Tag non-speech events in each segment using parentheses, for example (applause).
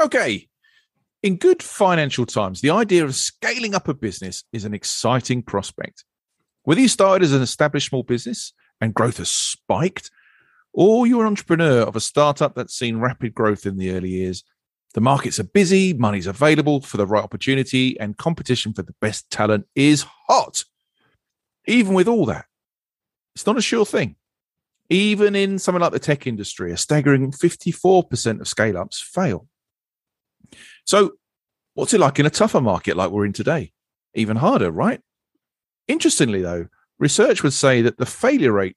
Okay. In good financial times, the idea of scaling up a business is an exciting prospect. Whether you started as an established small business and growth has spiked, or you're an entrepreneur of a startup that's seen rapid growth in the early years, the markets are busy, money's available for the right opportunity, and competition for the best talent is hot. Even with all that, it's not a sure thing. Even in something like the tech industry, a staggering 54% of scale ups fail. So, what's it like in a tougher market like we're in today? Even harder, right? Interestingly, though, research would say that the failure rate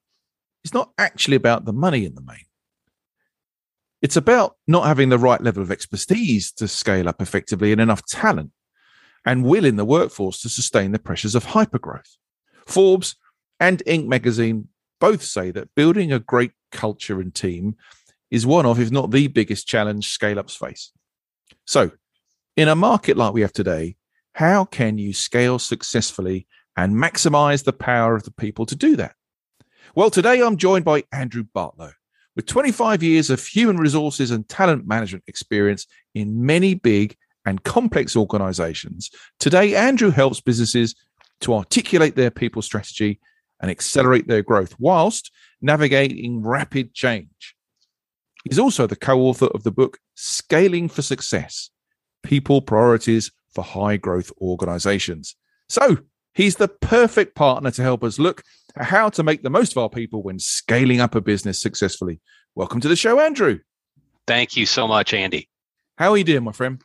is not actually about the money in the main. It's about not having the right level of expertise to scale up effectively and enough talent and will in the workforce to sustain the pressures of hypergrowth. Forbes and Inc. magazine both say that building a great culture and team is one of, if not the biggest challenge scale ups face. So, in a market like we have today, how can you scale successfully and maximize the power of the people to do that? Well, today I'm joined by Andrew Bartlow. With 25 years of human resources and talent management experience in many big and complex organizations, today Andrew helps businesses to articulate their people strategy and accelerate their growth whilst navigating rapid change. He's also the co author of the book Scaling for Success People Priorities for High Growth Organizations. So he's the perfect partner to help us look at how to make the most of our people when scaling up a business successfully. Welcome to the show, Andrew. Thank you so much, Andy. How are you doing, my friend?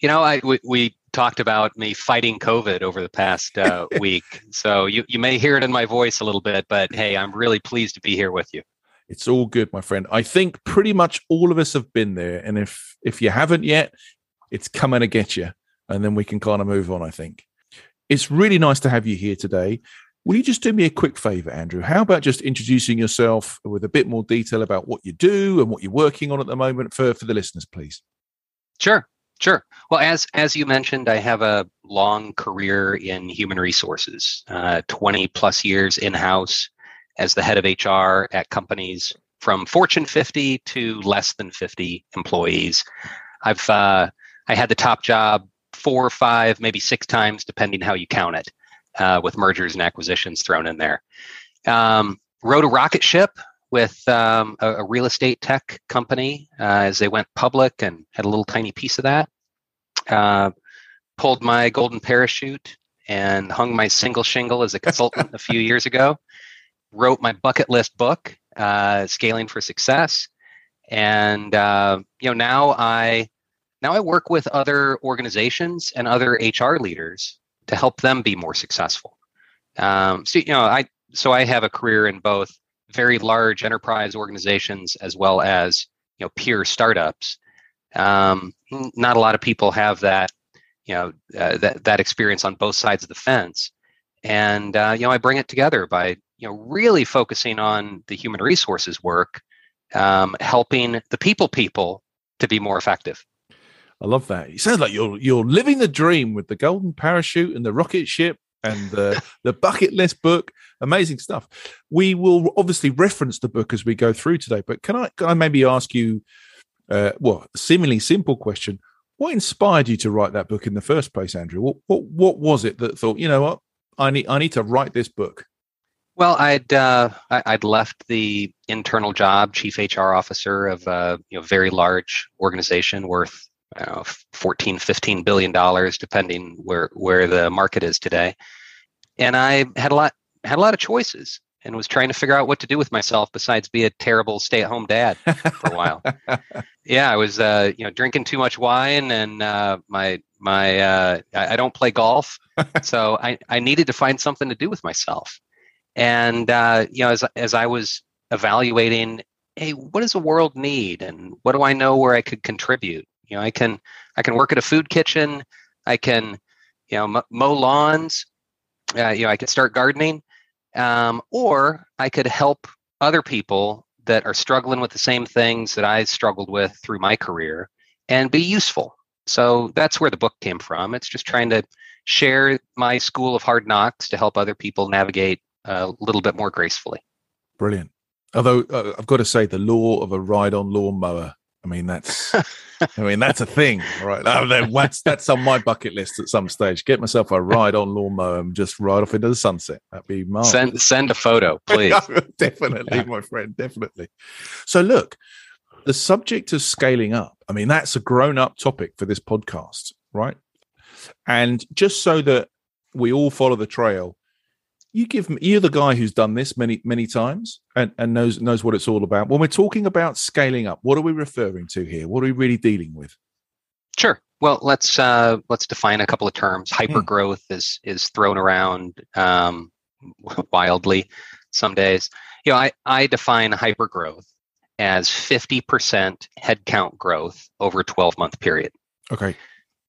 You know, I we, we talked about me fighting COVID over the past uh, (laughs) week, so you you may hear it in my voice a little bit, but hey, I'm really pleased to be here with you. It's all good, my friend. I think pretty much all of us have been there, and if if you haven't yet, it's coming to get you, and then we can kind of move on. I think it's really nice to have you here today. Will you just do me a quick favor, Andrew? How about just introducing yourself with a bit more detail about what you do and what you're working on at the moment for, for the listeners, please? Sure, sure. Well, as as you mentioned, I have a long career in human resources, uh, 20 plus years in house, as the head of HR at companies from Fortune 50 to less than 50 employees. I've uh, I had the top job four or five, maybe six times, depending how you count it, uh, with mergers and acquisitions thrown in there. Um, rode a rocket ship with um, a, a, real estate tech company uh, as they went public and had a little tiny piece of that. Uh, pulled my golden parachute and hung my single shingle as a consultant a few years ago wrote my bucket list book, uh, Scaling for Success, and uh, you know now I now I work with other organizations and other HR leaders to help them be more successful. Um, so you know I so I have a career in both very large enterprise organizations as well as you know peer startups. Um, not a lot of people have that you know uh, that that experience on both sides of the fence, and uh, you know I bring it together by you know really focusing on the human resources work um, helping the people people to be more effective i love that. It sounds like you're you're living the dream with the golden parachute and the rocket ship and the, (laughs) the bucket list book. Amazing stuff. We will obviously reference the book as we go through today but can i can i maybe ask you uh, well seemingly simple question. What inspired you to write that book in the first place andrew? What what, what was it that thought you know what? I need i need to write this book. Well, I'd uh, I'd left the internal job, chief HR officer of a you know very large organization worth I don't know, 14, 15 billion dollars, depending where where the market is today. And I had a lot had a lot of choices and was trying to figure out what to do with myself besides be a terrible stay-at-home dad for a while. (laughs) yeah, I was uh, you know drinking too much wine, and uh, my my uh, I, I don't play golf, (laughs) so I I needed to find something to do with myself. And uh, you know, as as I was evaluating, hey, what does the world need, and what do I know where I could contribute? You know, I can I can work at a food kitchen. I can you know mow lawns. Uh, you know, I could start gardening, um, or I could help other people that are struggling with the same things that I struggled with through my career and be useful. So that's where the book came from. It's just trying to share my school of hard knocks to help other people navigate a little bit more gracefully. Brilliant. Although uh, I've got to say, the law of a ride-on lawnmower I mean, that's, (laughs) I mean, that's a thing, right? Uh, that's that's on my bucket list at some stage. Get myself a ride on lawnmower and just ride off into the sunset. That'd be marvelous. Send send a photo, (laughs) please. (laughs) definitely, yeah. my friend, definitely. So, look, the subject of scaling up. I mean, that's a grown-up topic for this podcast, right? And just so that we all follow the trail, you give me you're the guy who's done this many many times and, and knows knows what it's all about. When we're talking about scaling up what are we referring to here? What are we really dealing with? Sure. Well let's uh, let's define a couple of terms. Hyper growth hmm. is is thrown around um, (laughs) wildly some days. You know i i define hyper growth as 50% headcount growth over a 12 month period. Okay.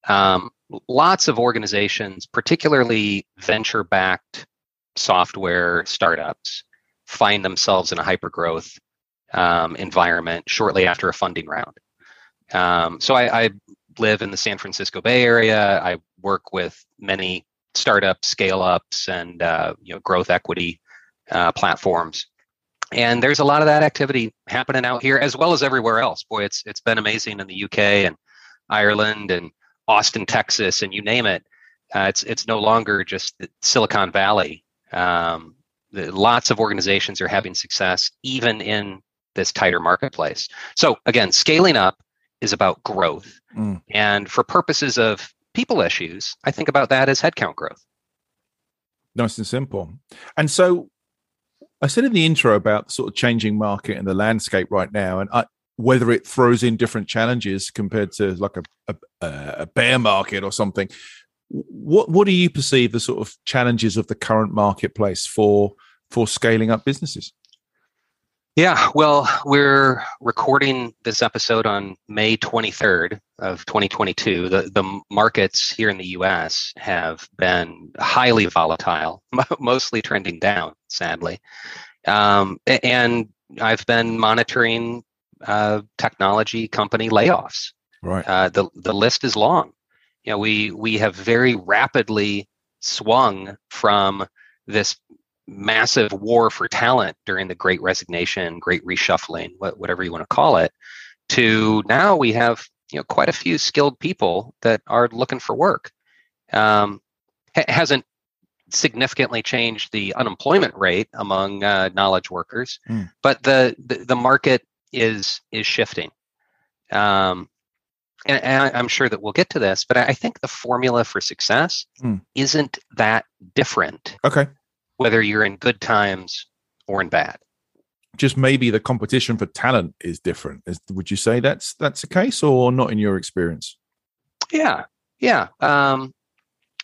Um, lots of organizations particularly venture backed software startups find themselves in a hyper growth um, environment shortly after a funding round. Um, so I, I, live in the San Francisco Bay Area. I work with many startups, scale ups, and uh, you know growth equity uh, platforms. And there's a lot of that activity happening out here as well as everywhere else. Boy, it's it's been amazing in the UK and Ireland and Austin, Texas, and you name it. Uh, it's it's no longer just Silicon Valley um, the, lots of organizations are having success even in this tighter marketplace. So again, scaling up is about growth. Mm. And for purposes of people issues, I think about that as headcount growth. Nice and simple. And so I said in the intro about the sort of changing market and the landscape right now, and I, whether it throws in different challenges compared to like a, a, a bear market or something what what do you perceive the sort of challenges of the current marketplace for for scaling up businesses? Yeah, well, we're recording this episode on May 23rd of 2022. The the markets here in the US have been highly volatile, (laughs) mostly trending down, sadly. Um, and I've been monitoring uh, technology company layoffs. Right. Uh, the the list is long you know we we have very rapidly swung from this massive war for talent during the great resignation great reshuffling whatever you want to call it to now we have you know quite a few skilled people that are looking for work um, hasn't significantly changed the unemployment rate among uh, knowledge workers mm. but the, the, the market is is shifting um, and, and I'm sure that we'll get to this, but I think the formula for success mm. isn't that different. Okay. Whether you're in good times or in bad. Just maybe the competition for talent is different. Is, would you say that's that's the case, or not in your experience? Yeah, yeah. Um,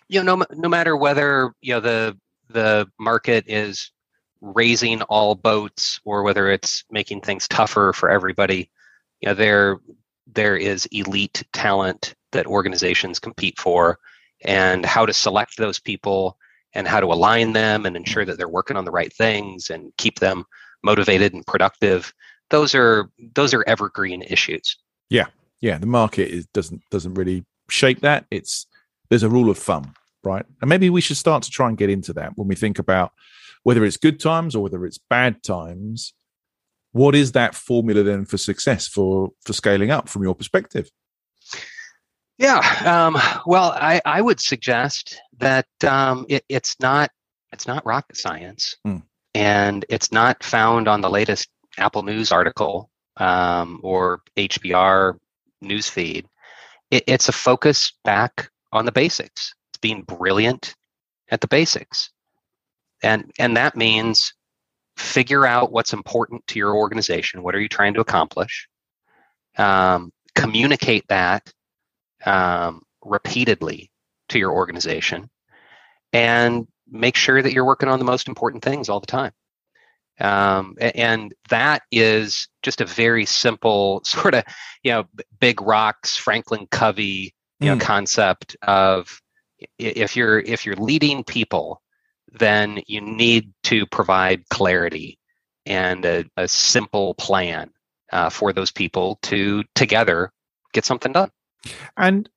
you know, no, no matter whether you know the the market is raising all boats or whether it's making things tougher for everybody, you know, there there is elite talent that organizations compete for and how to select those people and how to align them and ensure that they're working on the right things and keep them motivated and productive. Those are those are evergreen issues. Yeah. Yeah the market is, doesn't doesn't really shape that. It's there's a rule of thumb right? And maybe we should start to try and get into that when we think about whether it's good times or whether it's bad times what is that formula then for success for for scaling up from your perspective? Yeah, um, well, I, I would suggest that um, it, it's not it's not rocket science. Mm. and it's not found on the latest Apple News article um, or HBR newsfeed. It, it's a focus back on the basics. It's being brilliant at the basics, and and that means figure out what's important to your organization. What are you trying to accomplish? Um, communicate that um, repeatedly to your organization, and make sure that you're working on the most important things all the time. Um, and that is just a very simple (laughs) sort of, you know, big rocks, Franklin Covey, you know, mm. concept of if you're if you're leading people, then you need to provide clarity and a, a simple plan uh, for those people to together get something done. And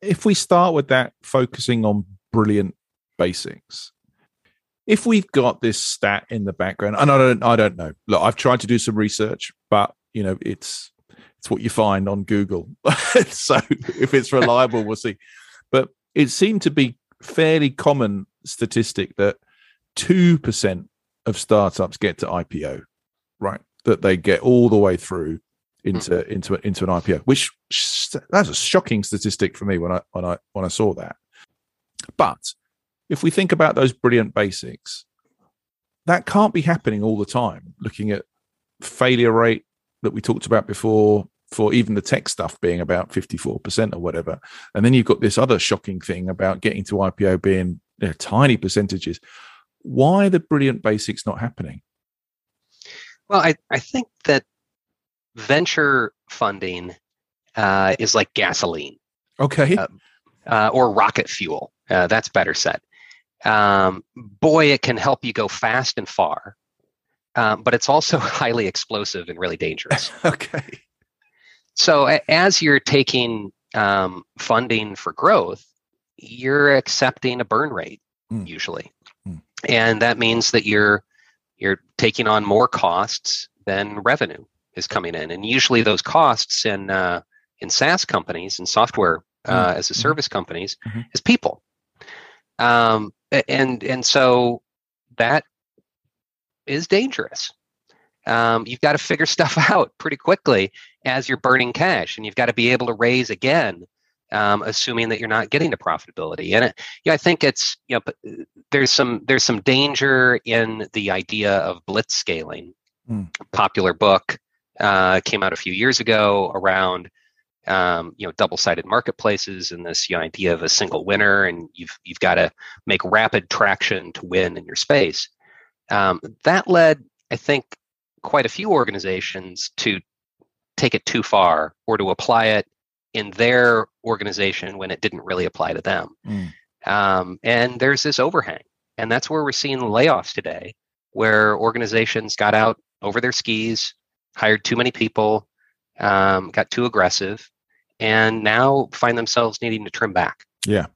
if we start with that, focusing on brilliant basics, if we've got this stat in the background, and I don't, I don't know. Look, I've tried to do some research, but you know, it's it's what you find on Google. (laughs) so if it's reliable, we'll see. But it seemed to be fairly common statistic that two percent of startups get to IPO, right? That they get all the way through into mm. into into an IPO, which that's a shocking statistic for me when I when I when I saw that. But if we think about those brilliant basics, that can't be happening all the time. Looking at failure rate that we talked about before, for even the tech stuff being about 54% or whatever. And then you've got this other shocking thing about getting to IPO being you know, tiny percentages. Why are the brilliant basics not happening? Well, I, I think that venture funding uh, is like gasoline. Okay. Uh, uh, or rocket fuel. Uh, that's better said um, boy, it can help you go fast and far. Um, but it's also (laughs) highly explosive and really dangerous. (laughs) okay. So as you're taking um, funding for growth, you're accepting a burn rate mm. usually, mm. and that means that you're you're taking on more costs than revenue is coming in, and usually those costs in uh, in SaaS companies and software uh, mm. as a mm-hmm. service companies mm-hmm. is people. Um, and and so that is dangerous. Um, you've got to figure (laughs) stuff out pretty quickly as you're burning cash, and you've got to be able to raise again, um, assuming that you're not getting to profitability. And it, you know, I think it's you know, there's some there's some danger in the idea of blitz scaling. Mm. Popular book uh, came out a few years ago around um, you know double-sided marketplaces and this you know, idea of a single winner and you've you've got to make rapid traction to win in your space um, that led i think quite a few organizations to take it too far or to apply it in their organization when it didn't really apply to them mm. um, and there's this overhang and that's where we're seeing layoffs today where organizations got out over their skis hired too many people um, got too aggressive, and now find themselves needing to trim back. Yeah,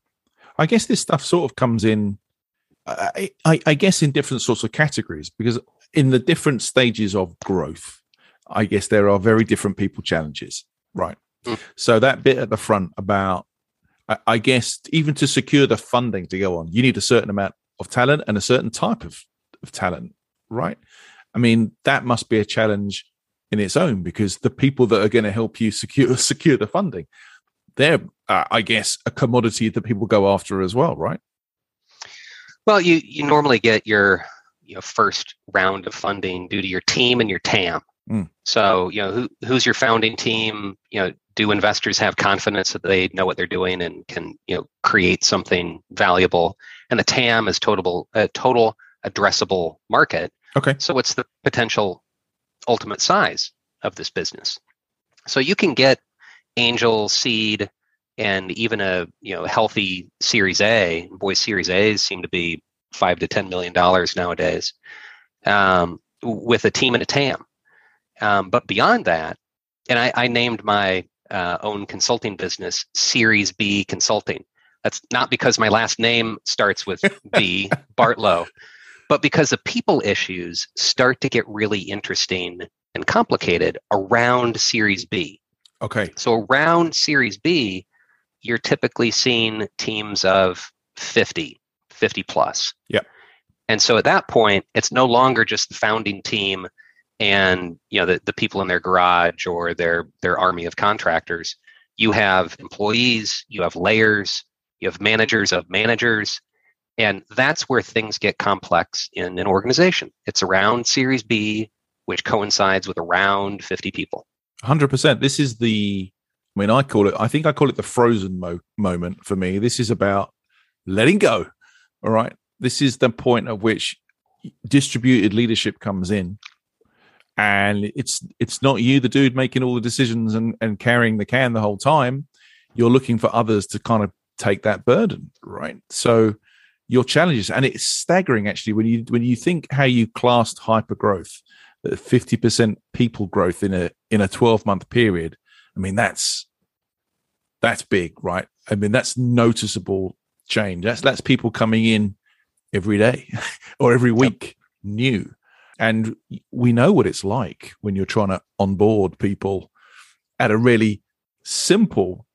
I guess this stuff sort of comes in. I, I, I guess in different sorts of categories because in the different stages of growth, I guess there are very different people challenges, right? Mm. So that bit at the front about, I, I guess, even to secure the funding to go on, you need a certain amount of talent and a certain type of, of talent, right? I mean, that must be a challenge in its own because the people that are going to help you secure (laughs) secure the funding, they're, uh, I guess, a commodity that people go after as well, right? Well, you you normally get your you know first round of funding due to your team and your TAM. Mm. So you know who who's your founding team? You know, do investors have confidence that they know what they're doing and can you know create something valuable? And the TAM is total a total addressable market. Okay. So what's the potential ultimate size of this business. So you can get angel seed and even a you know healthy Series A. Boy, Series A's seem to be five to ten million dollars nowadays um, with a team and a TAM. Um, but beyond that, and I, I named my uh, own consulting business Series B Consulting. That's not because my last name starts with B, (laughs) Bartlow, but because the people issues start to get really interesting and complicated around Series B. Okay. So around Series B, you're typically seeing teams of 50, 50 plus. Yeah. And so at that point, it's no longer just the founding team and you know the, the people in their garage or their their army of contractors. You have employees, you have layers, you have managers of managers, and that's where things get complex in an organization. It's around Series B, which coincides with around 50 people. 100%. This is the, I mean, I call it, I think I call it the frozen mo- moment for me. This is about letting go. All right. This is the point at which distributed leadership comes in. And it's it's not you, the dude, making all the decisions and, and carrying the can the whole time. You're looking for others to kind of take that burden, right? So your challenges, and it's staggering actually when you when you think how you classed hyper growth, fifty percent people growth in a in a twelve month period. I mean that's that's big, right? I mean that's noticeable change. That's that's people coming in every day (laughs) or every week yep. new. And we know what it's like when you're trying to onboard people at a really simple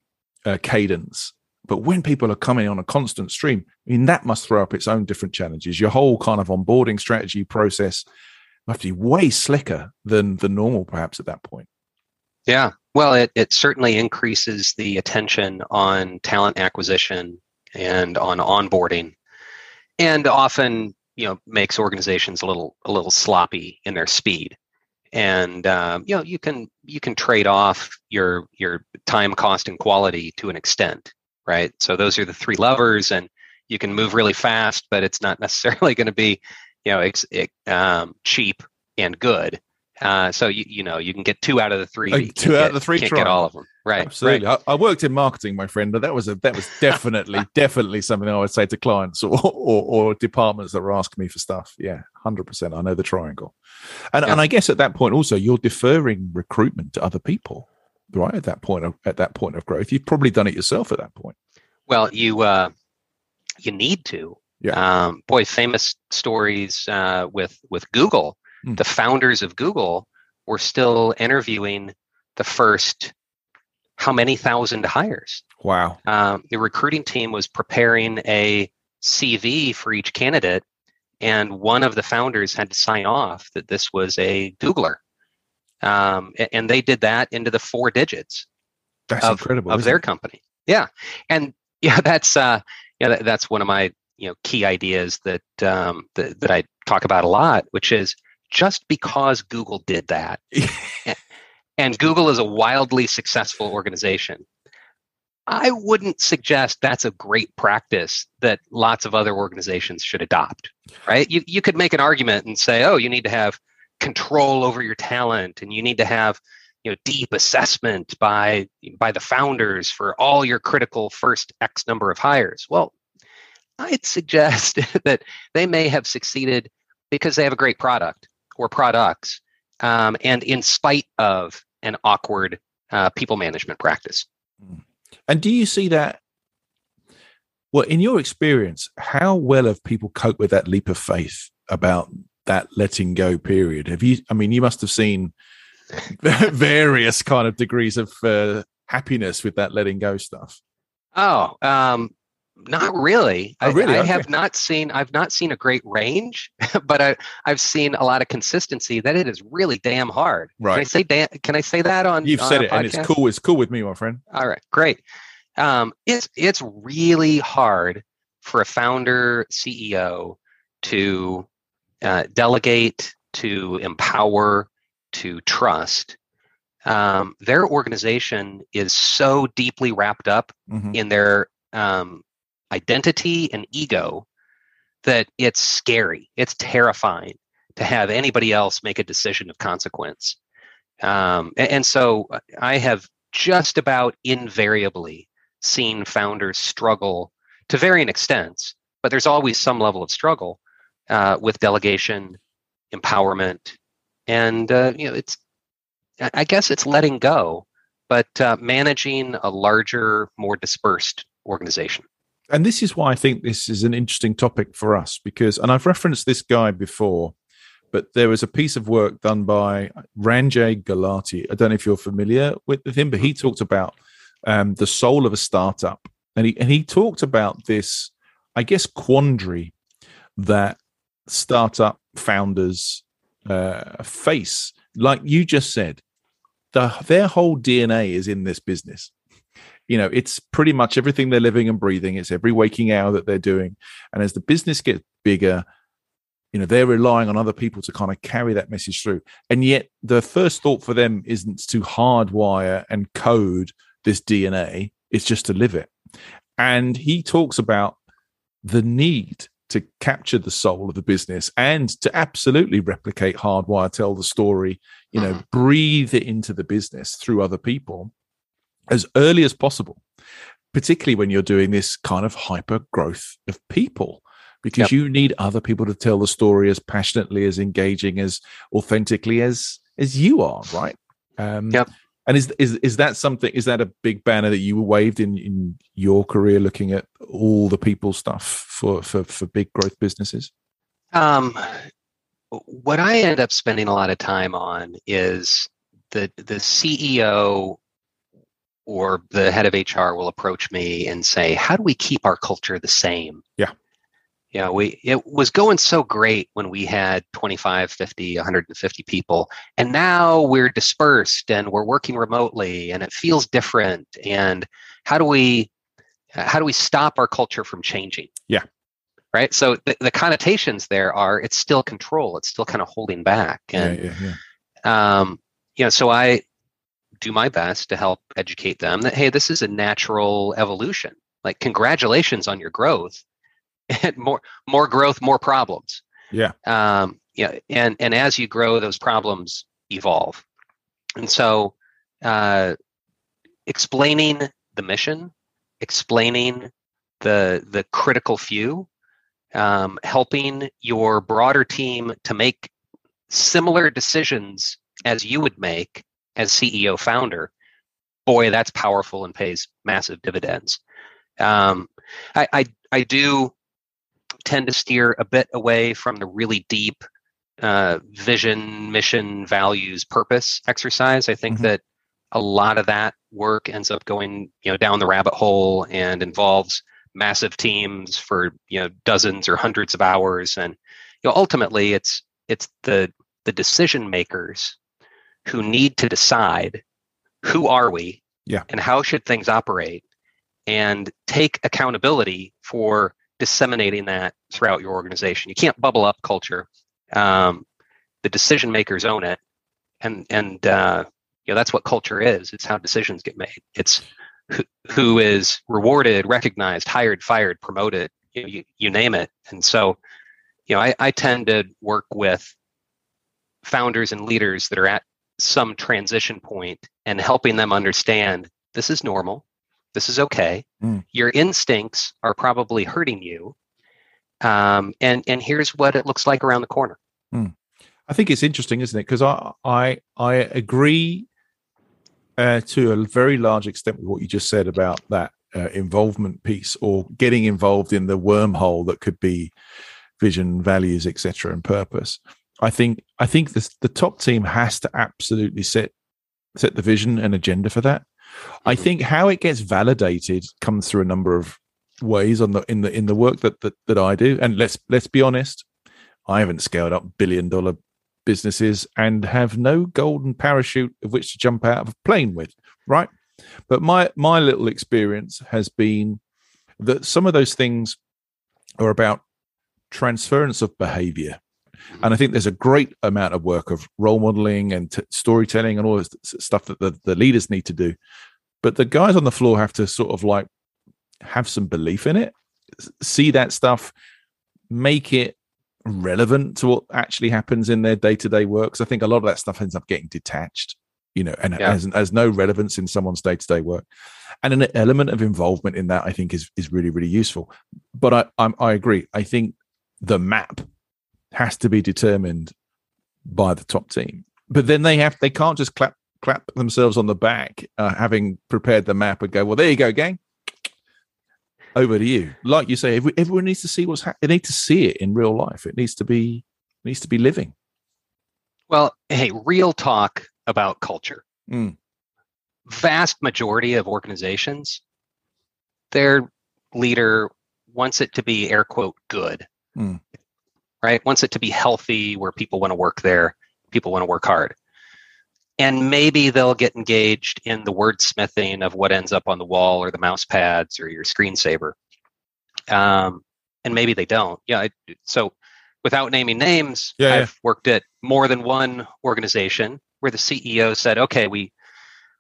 uh, cadence. But when people are coming on a constant stream, I mean, that must throw up its own different challenges. Your whole kind of onboarding strategy process must be way slicker than the normal, perhaps, at that point. Yeah. Well, it, it certainly increases the attention on talent acquisition and on onboarding and often you know makes organizations a little a little sloppy in their speed. And um, you know you can you can trade off your your time cost and quality to an extent right? So those are the three levers and you can move really fast but it's not (laughs) necessarily going to be you know ex, um, cheap and good uh, so you you know you can get two out of the three. Like two out get, of the three. Can't get all of them. Right. Absolutely. Right. I, I, worked in marketing, my friend, but that was a that was (laughs) definitely definitely something I would say to clients or, or, or departments that were asking me for stuff. Yeah, hundred percent. I know the triangle, and yeah. and I guess at that point also you're deferring recruitment to other people, right? At that point of at that point of growth, you've probably done it yourself at that point. Well, you uh, you need to. Yeah. Um, boy, famous stories uh, with with Google mm. the founders of Google were still interviewing the first how many thousand hires. Wow. Um, the recruiting team was preparing a CV for each candidate, and one of the founders had to sign off that this was a Googler. Um, and they did that into the four digits that's of, incredible, of their it? company. Yeah. And (laughs) yeah, that's uh, yeah, that, that's one of my you know key ideas that um, that, that I talk about a lot, which is just because Google did that. (laughs) and Google is a wildly successful organization. I wouldn't suggest that's a great practice that lots of other organizations should adopt, right? You, you could make an argument and say, oh, you need to have control over your talent and you need to have you know deep assessment by by the founders for all your critical first x number of hires well i'd suggest (laughs) that they may have succeeded because they have a great product or products, um, and in spite of an awkward uh, people management practice. Mm. And do you see that? Well, in your experience, how well have people coped with that leap of faith about that letting go period? Have you? I mean, you must have seen (laughs) various kind of degrees of uh, happiness with that letting go stuff. Oh, um, not really. Oh, really? I, I have not seen. I've not seen a great range, (laughs) but I, I've seen a lot of consistency. That it is really damn hard. Right. Can I say damn? Can I say that on? You've on said it, and it's cool. It's cool with me, my friend. All right, great. Um, it's it's really hard for a founder CEO to uh, delegate, to empower, to trust. Um, their organization is so deeply wrapped up mm-hmm. in their um, identity and ego that it's scary. It's terrifying to have anybody else make a decision of consequence. Um, and, and so uh, I have just about invariably seen founders struggle to varying extents, but there's always some level of struggle uh, with delegation, empowerment, and uh, you know it's. I guess it's letting go, but uh, managing a larger, more dispersed organization and this is why I think this is an interesting topic for us because, and I've referenced this guy before, but there was a piece of work done by Ranjay Gulati. I don't know if you're familiar with him, but he talked about um, the soul of a startup, and he and he talked about this, I guess, quandary that startup founders uh, face, like you just said, the their whole DNA is in this business. You know, it's pretty much everything they're living and breathing. It's every waking hour that they're doing. And as the business gets bigger, you know, they're relying on other people to kind of carry that message through. And yet, the first thought for them isn't to hardwire and code this DNA, it's just to live it. And he talks about the need to capture the soul of the business and to absolutely replicate hardwire, tell the story, you know, mm-hmm. breathe it into the business through other people as early as possible, particularly when you're doing this kind of hyper growth of people, because yep. you need other people to tell the story as passionately, as engaging, as authentically as as you are, right? Um, yep. And is is is that something? Is that a big banner that you waved in in your career, looking at all the people stuff for for for big growth businesses? Um, what I end up spending a lot of time on is the the CEO or the head of HR will approach me and say, "How do we keep our culture the same?" Yeah. You know, we it was going so great when we had 25, 50, 150 people, and now we're dispersed and we're working remotely and it feels different. And how do we how do we stop our culture from changing? Yeah right so the, the connotations there are it's still control it's still kind of holding back and yeah, yeah, yeah. um you know so i do my best to help educate them that hey this is a natural evolution. Like congratulations on your growth (laughs) and more more growth more problems. Yeah. Um yeah and and as you grow those problems evolve. And so uh explaining the mission explaining the the critical few um, helping your broader team to make similar decisions as you would make as CEO founder, boy, that's powerful and pays massive dividends. Um, I, I, I do tend to steer a bit away from the really deep uh, vision, mission, values, purpose exercise. I think mm-hmm. that a lot of that work ends up going, you know, down the rabbit hole and involves massive teams for you know dozens or hundreds of hours and you know ultimately it's it's the the decision makers who need to decide who are we yeah. and how should things operate and take accountability for disseminating that throughout your organization. You can't bubble up culture. Um, the decision makers own it. And and uh, you know that's what culture is. It's how decisions get made. It's who, who is rewarded, recognized, hired, fired, promoted, you, you, you name it. And so, you know, I, I tend to work with founders and leaders that are at some transition point and helping them understand this is normal, this is okay. Mm. Your instincts are probably hurting you, um, and and here's what it looks like around the corner. Mm. I think it's interesting, isn't it? Because I I I agree uh, to a very large extent with what you just said about that uh, involvement piece or getting involved in the wormhole that could be vision, values, etc., and purpose. I think I think this, the top team has to absolutely set set the vision and agenda for that. I mm-hmm. think how it gets validated comes through a number of ways on the in the in the work that that, that I do. And let's let's be honest, I haven't scaled up billion dollar businesses and have no golden parachute of which to jump out of a plane with, right? But my my little experience has been that some of those things are about transference of behavior. Mm. And I think there's a great amount of work of role modeling and t- storytelling and all this stuff that the, the leaders need to do. But the guys on the floor have to sort of like have some belief in it, see that stuff, make it relevant to what actually happens in their day-to-day works i think a lot of that stuff ends up getting detached you know and yeah. has, has no relevance in someone's day-to-day work and an element of involvement in that i think is is really really useful but i I'm, i agree i think the map has to be determined by the top team but then they have they can't just clap clap themselves on the back uh, having prepared the map and go well there you go gang over to you. Like you say, everyone needs to see what's happening. They need to see it in real life. It needs to be needs to be living. Well, hey, real talk about culture. Mm. Vast majority of organizations, their leader wants it to be air quote good. Mm. Right? Wants it to be healthy, where people want to work there, people want to work hard. And maybe they'll get engaged in the wordsmithing of what ends up on the wall or the mouse pads or your screensaver. Um, and maybe they don't. Yeah. So without naming names, yeah, I've yeah. worked at more than one organization where the CEO said, okay, we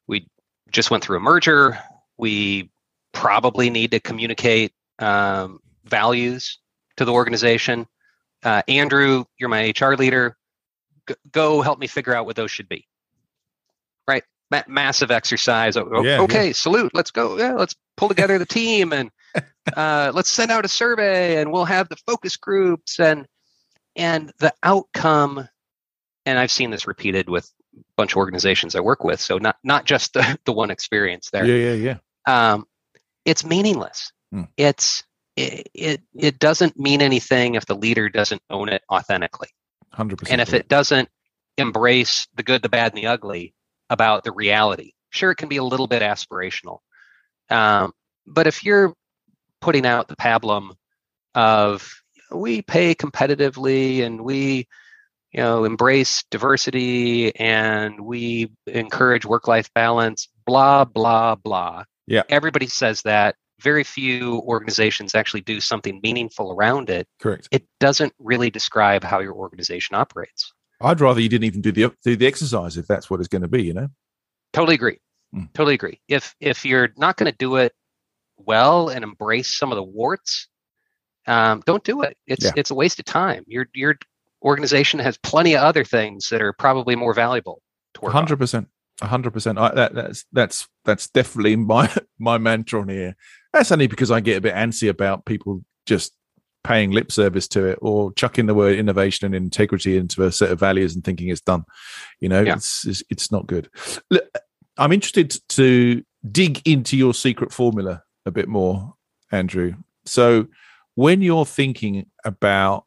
we just went through a merger. We probably need to communicate um, values to the organization. Uh, Andrew, you're my HR leader. G- go help me figure out what those should be. Right, Ma- massive exercise. O- yeah, okay, yeah. salute. Let's go. Yeah, let's pull together the team and (laughs) uh, let's send out a survey and we'll have the focus groups and and the outcome. And I've seen this repeated with a bunch of organizations I work with. So not not just (laughs) the the one experience there. Yeah, yeah, yeah. Um, it's meaningless. Hmm. It's it, it it doesn't mean anything if the leader doesn't own it authentically. Hundred percent. And if it doesn't embrace the good, the bad, and the ugly about the reality, sure, it can be a little bit aspirational. Um, but if you're putting out the pablum of we pay competitively and we you know embrace diversity and we encourage work life balance blah blah blah yeah everybody says that very few organizations actually do something meaningful around it correct it doesn't really describe how your organization operates i'd rather you didn't even do the do the exercise if that's what it's going to be you know totally agree mm. totally agree if if you're not going to do it well and embrace some of the warts um, don't do it. It's yeah. it's a waste of time. Your your organization has plenty of other things that are probably more valuable. Hundred percent, hundred percent. That's that's that's definitely my (laughs) my mantra on here. That's only because I get a bit antsy about people just paying lip service to it or chucking the word innovation and integrity into a set of values and thinking it's done. You know, yeah. it's, it's it's not good. Look, I'm interested to dig into your secret formula a bit more, Andrew. So when you're thinking about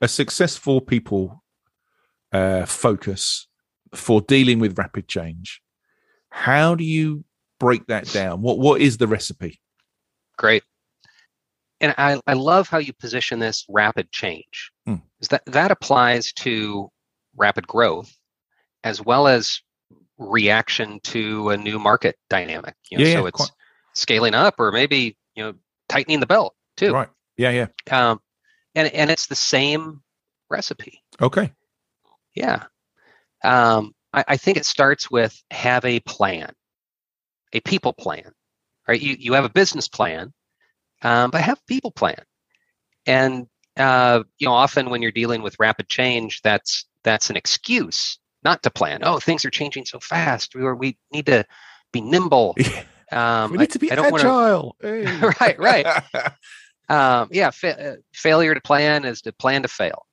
a successful people uh, focus for dealing with rapid change, how do you break that down? What what is the recipe? Great. And I, I love how you position this rapid change. Hmm. Is that that applies to rapid growth as well as reaction to a new market dynamic. You know, yeah, so yeah, it's quite. scaling up or maybe, you know, tightening the belt too. Right. Yeah, yeah. Um, and and it's the same recipe. Okay. Yeah. Um, I, I think it starts with have a plan, a people plan. Right. You you have a business plan, um, but have a people plan. And uh, you know, often when you're dealing with rapid change, that's that's an excuse not to plan. Oh, things are changing so fast. We we need to be nimble. (laughs) Um, we need to be I, I agile. Wanna... (laughs) Hey. right, right. (laughs) um, yeah, fa- failure to plan is to plan to fail.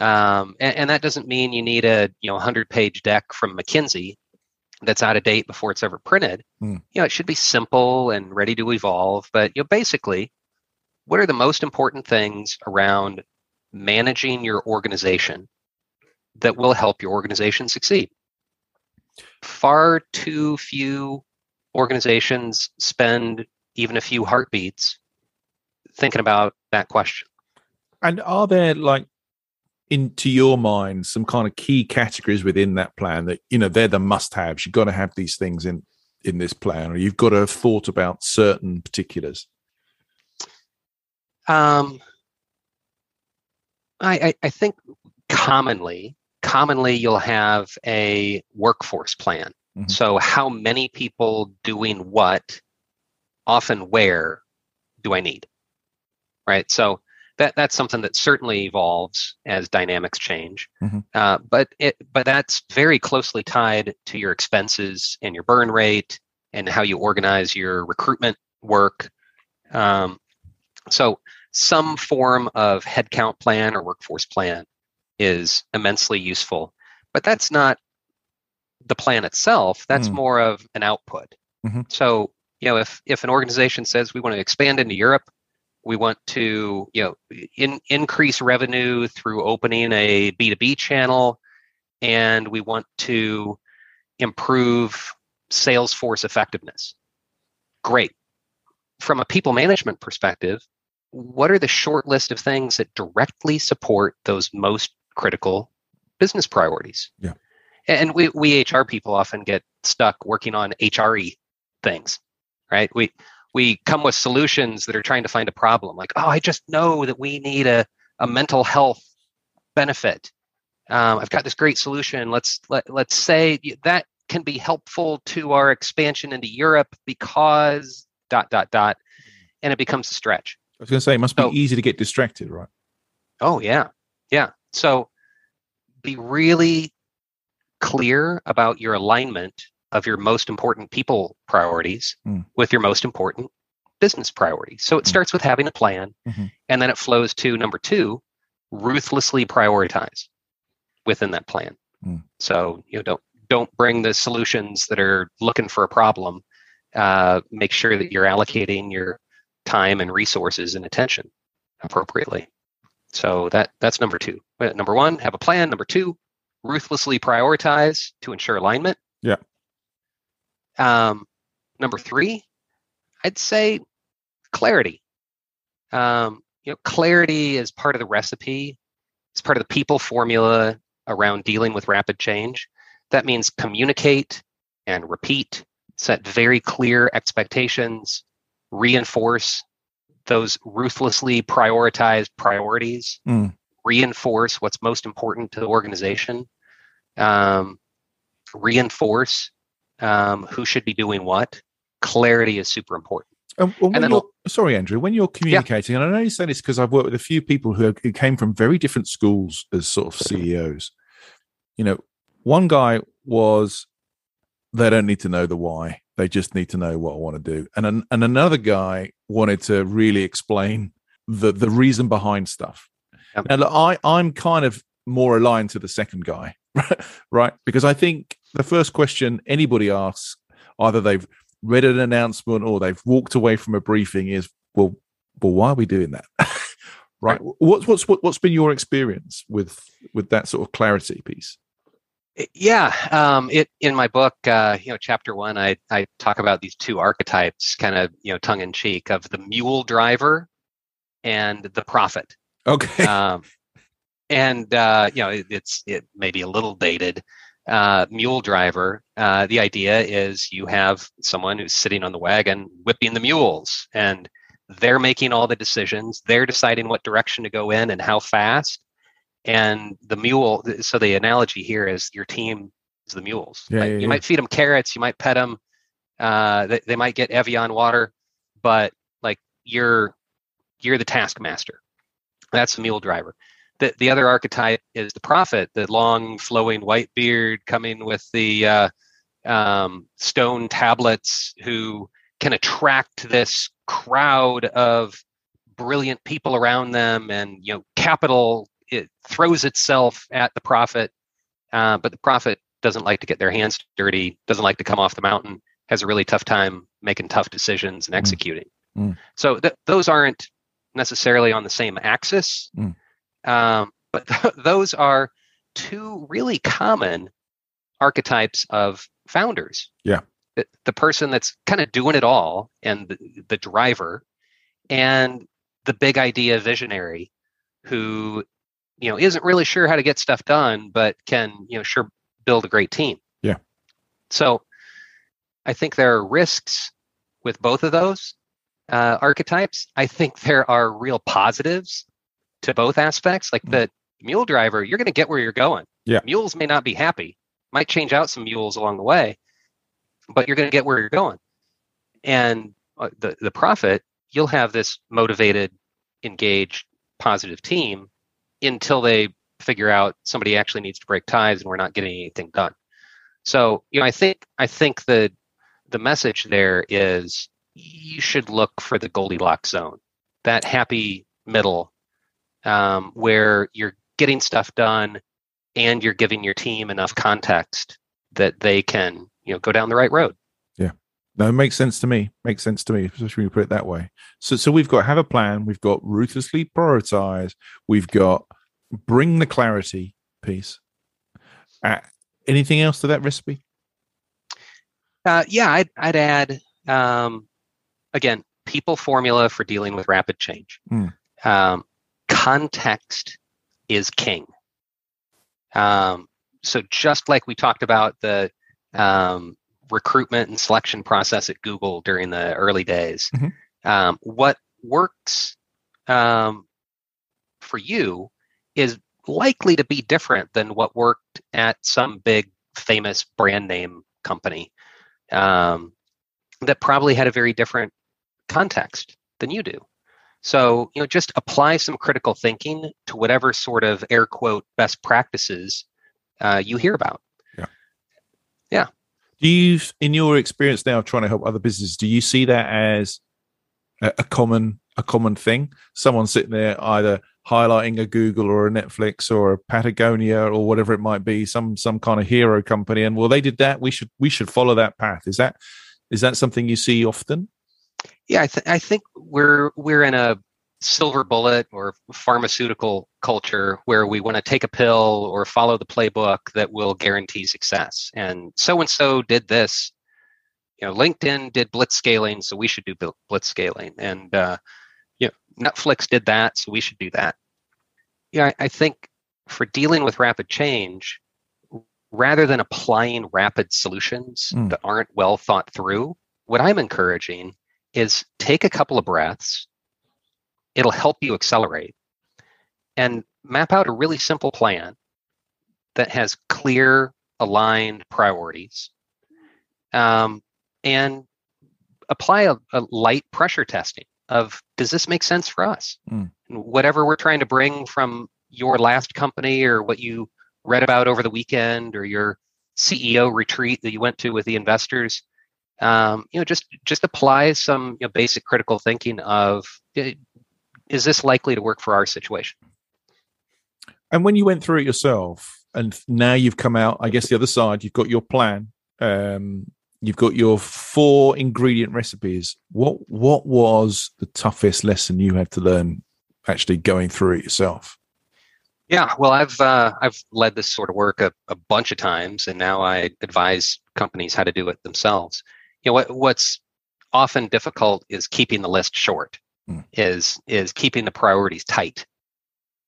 Um, and, and, that doesn't mean you need a you know 100 page deck from McKinsey that's out of date before it's ever printed. Mm. You know, it should be simple and ready to evolve. But you know, basically, what are the most important things around managing your organization that will help your organization succeed? Far too few organizations spend even a few heartbeats thinking about that question. And are there like into your mind some kind of key categories within that plan that you know they're the must-haves? You've got to have these things in in this plan, or you've got to have thought about certain particulars. Um, I, I, I think commonly commonly you'll have a workforce plan. Mm-hmm. So how many people doing what, often where, do I need? right? So that that's something that certainly evolves as dynamics change. Mm-hmm. Uh, but it but that's very closely tied to your expenses and your burn rate and how you organize your recruitment work. Um, so some form of headcount plan or workforce plan is immensely useful, but that's not the plan itself. That's mm. more of an output. Mm-hmm. So you know if if an organization says we want to expand into Europe, we want to you know in, increase revenue through opening a b2b channel and we want to improve sales force effectiveness great from a people management perspective what are the short list of things that directly support those most critical business priorities? Yeah. And we, we HR people often get stuck working on HRE things, right? We we come with solutions that are trying to find a problem. Like, oh, I just know that we need a, a mental health benefit. Um, I've got this great solution. Let's let, let's say that can be helpful to our expansion into Europe because dot dot dot, and it becomes a stretch. I was going to say it must be easy to get distracted, right? Oh yeah, yeah. So be really clear about your alignment of your most important people priorities mm. with your most important business priorities. So it mm. starts with having a plan, mm-hmm. and then it flows to number two, ruthlessly prioritize within that plan. Mm. So you know don't don't bring the solutions that are looking for a problem. Uh, make sure that you're allocating your time and resources and attention appropriately. So that that's number two. Number one, have a plan. Number two, ruthlessly prioritize to ensure alignment. Yeah. Um, number three, I'd say clarity. Um, you know, clarity is part of the recipe. It's part of the people formula around dealing with rapid change. That means communicate and repeat, set very clear expectations, reinforce those ruthlessly prioritized priorities, mm. reinforce what's most important to the organization, um, reinforce um, who should be doing what. Clarity is super important. Um, well, and then, sorry, Andrew, when you're communicating, yeah. and I know you say this because I've worked with a few people who, who came from very different schools as sort of CEOs. You know, one guy was they don't need to know the why; they just need to know what I want to do. And an, and another guy wanted to really explain the the reason behind stuff. Yep. And I I'm kind of more aligned to the second guy, (laughs) right? Because I think the first question anybody asks, either they've read an announcement or they've walked away from a briefing, is well, well, why are we doing that? (laughs) right? What's what's what, what's been your experience with with that sort of clarity piece? Yeah, um, it in my book, uh, you know, chapter one, I I talk about these two archetypes, kind of you know, tongue in cheek, of the mule driver and the prophet. Okay. Um, and uh, you know, it, it's it may be a little dated, uh, mule driver, uh, the idea is you have someone who's sitting on the wagon whipping the mules, and they're making all the decisions. They're deciding what direction to go in and how fast. And the mule. So the analogy here is your team is the mules. Yeah, right? yeah, you yeah. might feed them carrots. You might pet them. Uh, they, they might get Evian water, but like you're you're the taskmaster. That's the mule driver the, the other archetype is the prophet, the long flowing white beard coming with the uh, um, stone tablets who can attract this crowd of brilliant people around them and you know capital it throws itself at the prophet uh, but the prophet doesn't like to get their hands dirty doesn't like to come off the mountain has a really tough time making tough decisions and mm. executing mm. so th- those aren't necessarily on the same axis mm. Um, but (laughs) th- those are two really common archetypes of founders. Yeah. The, the person that's kind of doing it all and the, the driver and the big idea visionary who you know isn't really sure how to get stuff done but can you know sure build a great team yeah so i think there are risks with both of those uh, archetypes i think there are real positives to both aspects. Like mm. the mule driver, you're going to get where you're going. Yeah. Mules may not be happy, might change out some mules along the way, but you're going to get where you're going. And uh, the the prophet, you'll have this motivated, engaged, positive team until they figure out somebody actually needs to break ties and we're not getting anything done. So, you know, I think I think the the message there is you should look for the Goldilocks zone, that happy middle um, where you're getting stuff done and you're giving your team enough context that they can you know go down the right road. Yeah. No it makes sense to me. Makes sense to me especially when you put it that way. So so we've got have a plan. We've got ruthlessly prioritize we've got bring the clarity piece. Uh, anything else to that recipe? Uh, yeah I'd, I'd add um, again people formula for dealing with rapid change. Mm. Um, context is king. Um, so just like we talked about the um, recruitment and selection process at Google during the early days, Mhm. um, what works um, for you is likely to be different than what worked at some big famous brand name company um, that probably had a very different context than you do. So, you know, just apply some critical thinking to whatever sort of air quote best practices uh, you hear about. Yeah. Yeah. Do you, in your experience now trying to help other businesses, do you see that as a, a common a common thing? Someone sitting there either highlighting a Google or a Netflix or a Patagonia or whatever it might be, some some kind of hero company, and well, they did that. We should we should follow that path. Is that is that something you see often? Yeah, I, th- I think we're we're in a silver bullet or pharmaceutical culture where we want to take a pill or follow the playbook that will guarantee success. And so and so did this. You know, LinkedIn did blitz scaling, so we should do blitz scaling. And uh, you know, Netflix did that, so we should do that. Yeah, I, I think for dealing with rapid change, rather than applying rapid solutions Mm. that aren't well thought through, what I'm encouraging is take a couple of breaths. It'll help you accelerate and map out a really simple plan that has clear, aligned priorities um, and apply a, a light pressure testing of does this make sense for us? Mm. Whatever we're trying to bring from your last company or what you read about over the weekend or your CEO retreat that you went to with the investors, um, you know, just just apply some you know, basic critical thinking of eh, is this likely to work for our situation? And when you went through it yourself, and now you've come out, I guess the other side, you've got your plan. Um, you've got your four ingredient recipes. What what was the toughest lesson you had to learn actually going through it yourself? Yeah, well, I've uh, I've led this sort of work a, a bunch of times, and now I advise companies how to do it themselves. You know, what what's often difficult is keeping the list short, Mm. is is keeping the priorities tight,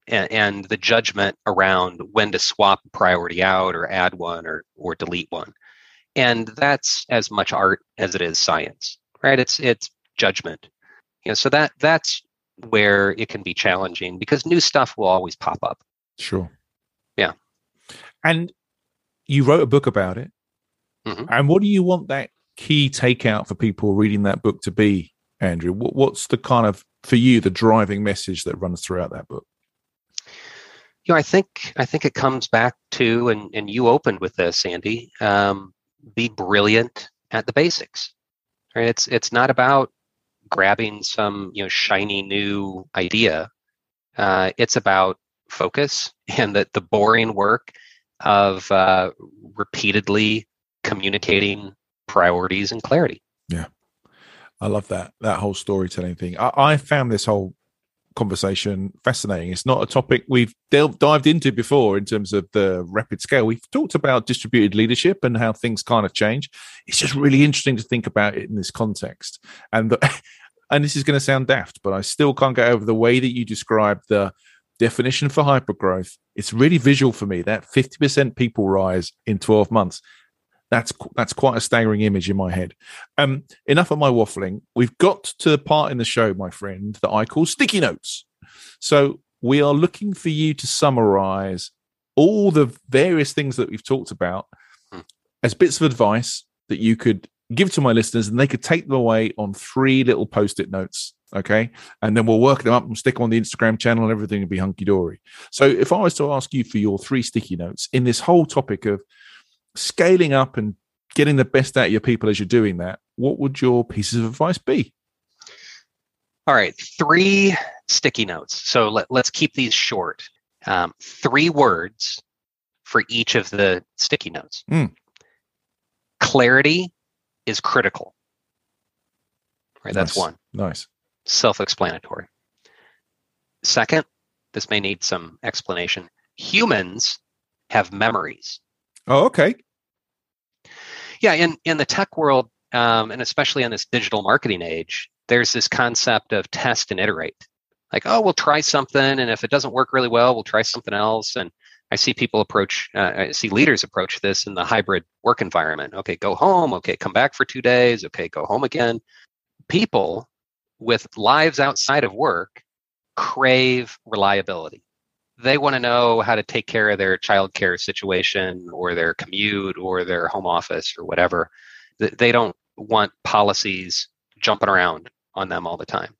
and, and the judgment around when to swap a priority out or add one or or delete one, and that's as much art as it is science, right? It's it's judgment, you know. So that that's where it can be challenging because new stuff will always pop up. Sure. Yeah. And you wrote a book about it. Mhm. And what do you want that key takeout for people reading that book to be, Andrew? What, what's the kind of, for you, the driving message that runs throughout that book? you know, I think I think it comes back to, and and you opened with this, Andy. Um, be brilliant at the basics. Right? It's it's not about grabbing some you know shiny new idea. Uh, it's about focus (laughs) and that the boring work of uh, repeatedly communicating priorities and clarity. Yeah. I love that that whole storytelling thing. I, I found this whole conversation fascinating. It's not a topic we've delved, dived into before in terms of the rapid scale. We've talked about distributed leadership and how things kind of change. It's just really interesting to think about it in this context. And the, (laughs) and this is going to sound daft, but I still can't get over the way that you describe the definition for hypergrowth. It's really visual for me. That fifty percent people rise in twelve months that's that's quite a staggering image in my head. Um, enough of my waffling. We've got to the part in the show, my friend, that I call sticky notes. So we are looking for you to summarize all the various things that we've talked about Hmm. as bits of advice that you could give to my listeners, and they could take them away on three little post-it notes. Okay, and then we'll work them up and stick them on the Instagram channel, and everything will be hunky dory. So, if I was to ask you for your three sticky notes in this whole topic of scaling up and getting the best out of your people as you're doing that, what would your pieces of advice be? All right, three sticky notes. So let, let's keep these short. Um, three words for each of the sticky notes. Hmm. Clarity is critical. Right, that's one. Nice. Self-explanatory. Second, this may need some explanation. Humans have memories. Oh, okay. Yeah, in in the tech world, um, and especially in this digital marketing age, there's this concept of test and iterate. Like, oh, we'll try something, and if it doesn't work really well, we'll try something else. And I see people approach, uh, I see leaders approach this in the hybrid work environment. Okay, go home. Okay, come back for two days. Okay, go home again. People with lives outside of work crave reliability. They want to know how to take care of their childcare situation or their commute or their home office or whatever. They don't want policies jumping around on them all the time.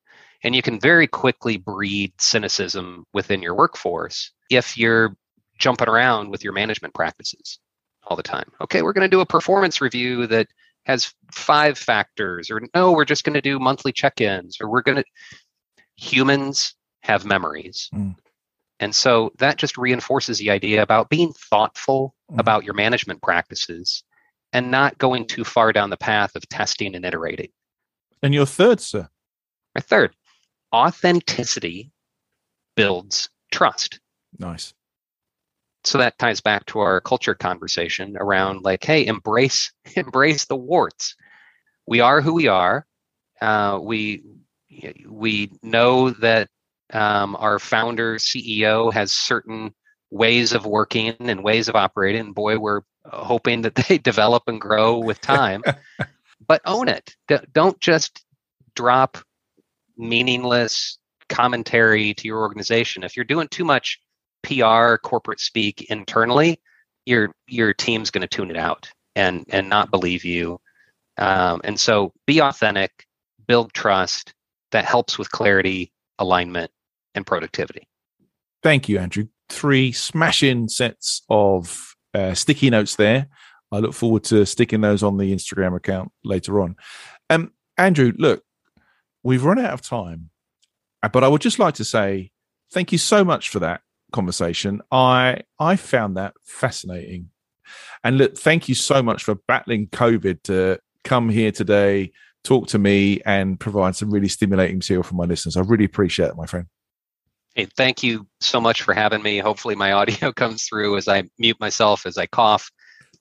And you can very quickly breed cynicism within your workforce if you're jumping around with your management practices all the time. Okay, we're going to do a performance review that has five factors, or no, we're just going to do monthly check ins, or we're going to. Humans have memories. Mm. And so that just reinforces the idea about being thoughtful mm. about your management practices and not going too far down the path of testing and iterating. And your third, sir? My third, authenticity builds trust. Nice so that ties back to our culture conversation around like hey embrace (laughs) embrace the warts we are who we are uh, we we know that um, our founder ceo has certain ways of working and ways of operating boy we're hoping that (laughs) they develop and grow with time (laughs) but own it don't just drop meaningless commentary to your organization if you're doing too much PR corporate speak internally, your your team's going to tune it out and and not believe you. Um, and so be authentic, build trust. That helps with clarity, alignment, and productivity. Thank you, Andrew. Three smashing sets of uh, sticky notes there. I look forward to sticking those on the Instagram account later on. Um, Andrew, look, we've run out of time, but I would just like to say thank you so much for that conversation. I I found that fascinating. And look, thank you so much for battling COVID to come here today, talk to me, and provide some really stimulating material for my listeners. I really appreciate it, my friend. Hey, thank you so much for having me. Hopefully, my audio (laughs) comes through as I mute myself as I cough.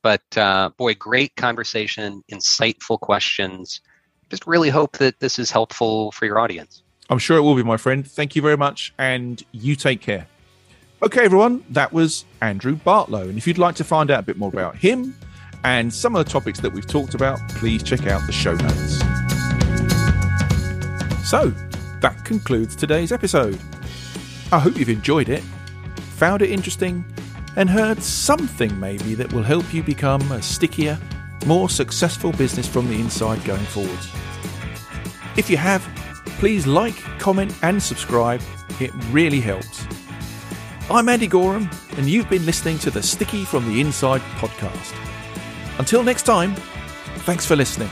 But uh, boy, great conversation, insightful questions. Just really hope that this is helpful for your audience. I'm sure it will be, my friend. Thank you very much, and you take care. Okay, everyone, that was Andrew Bartlow. And if you'd like to find out a bit more about him and some of the topics that we've talked about, please check out the show notes. So, that concludes today's episode. I hope you've enjoyed it, found it interesting, and heard something maybe that will help you become a stickier, more successful business from the inside going forwards. If you have, please like, comment, and subscribe. It really helps. I'm Andy Goram, and you've been listening to the Sticky from the Inside podcast. Until next time, thanks for listening.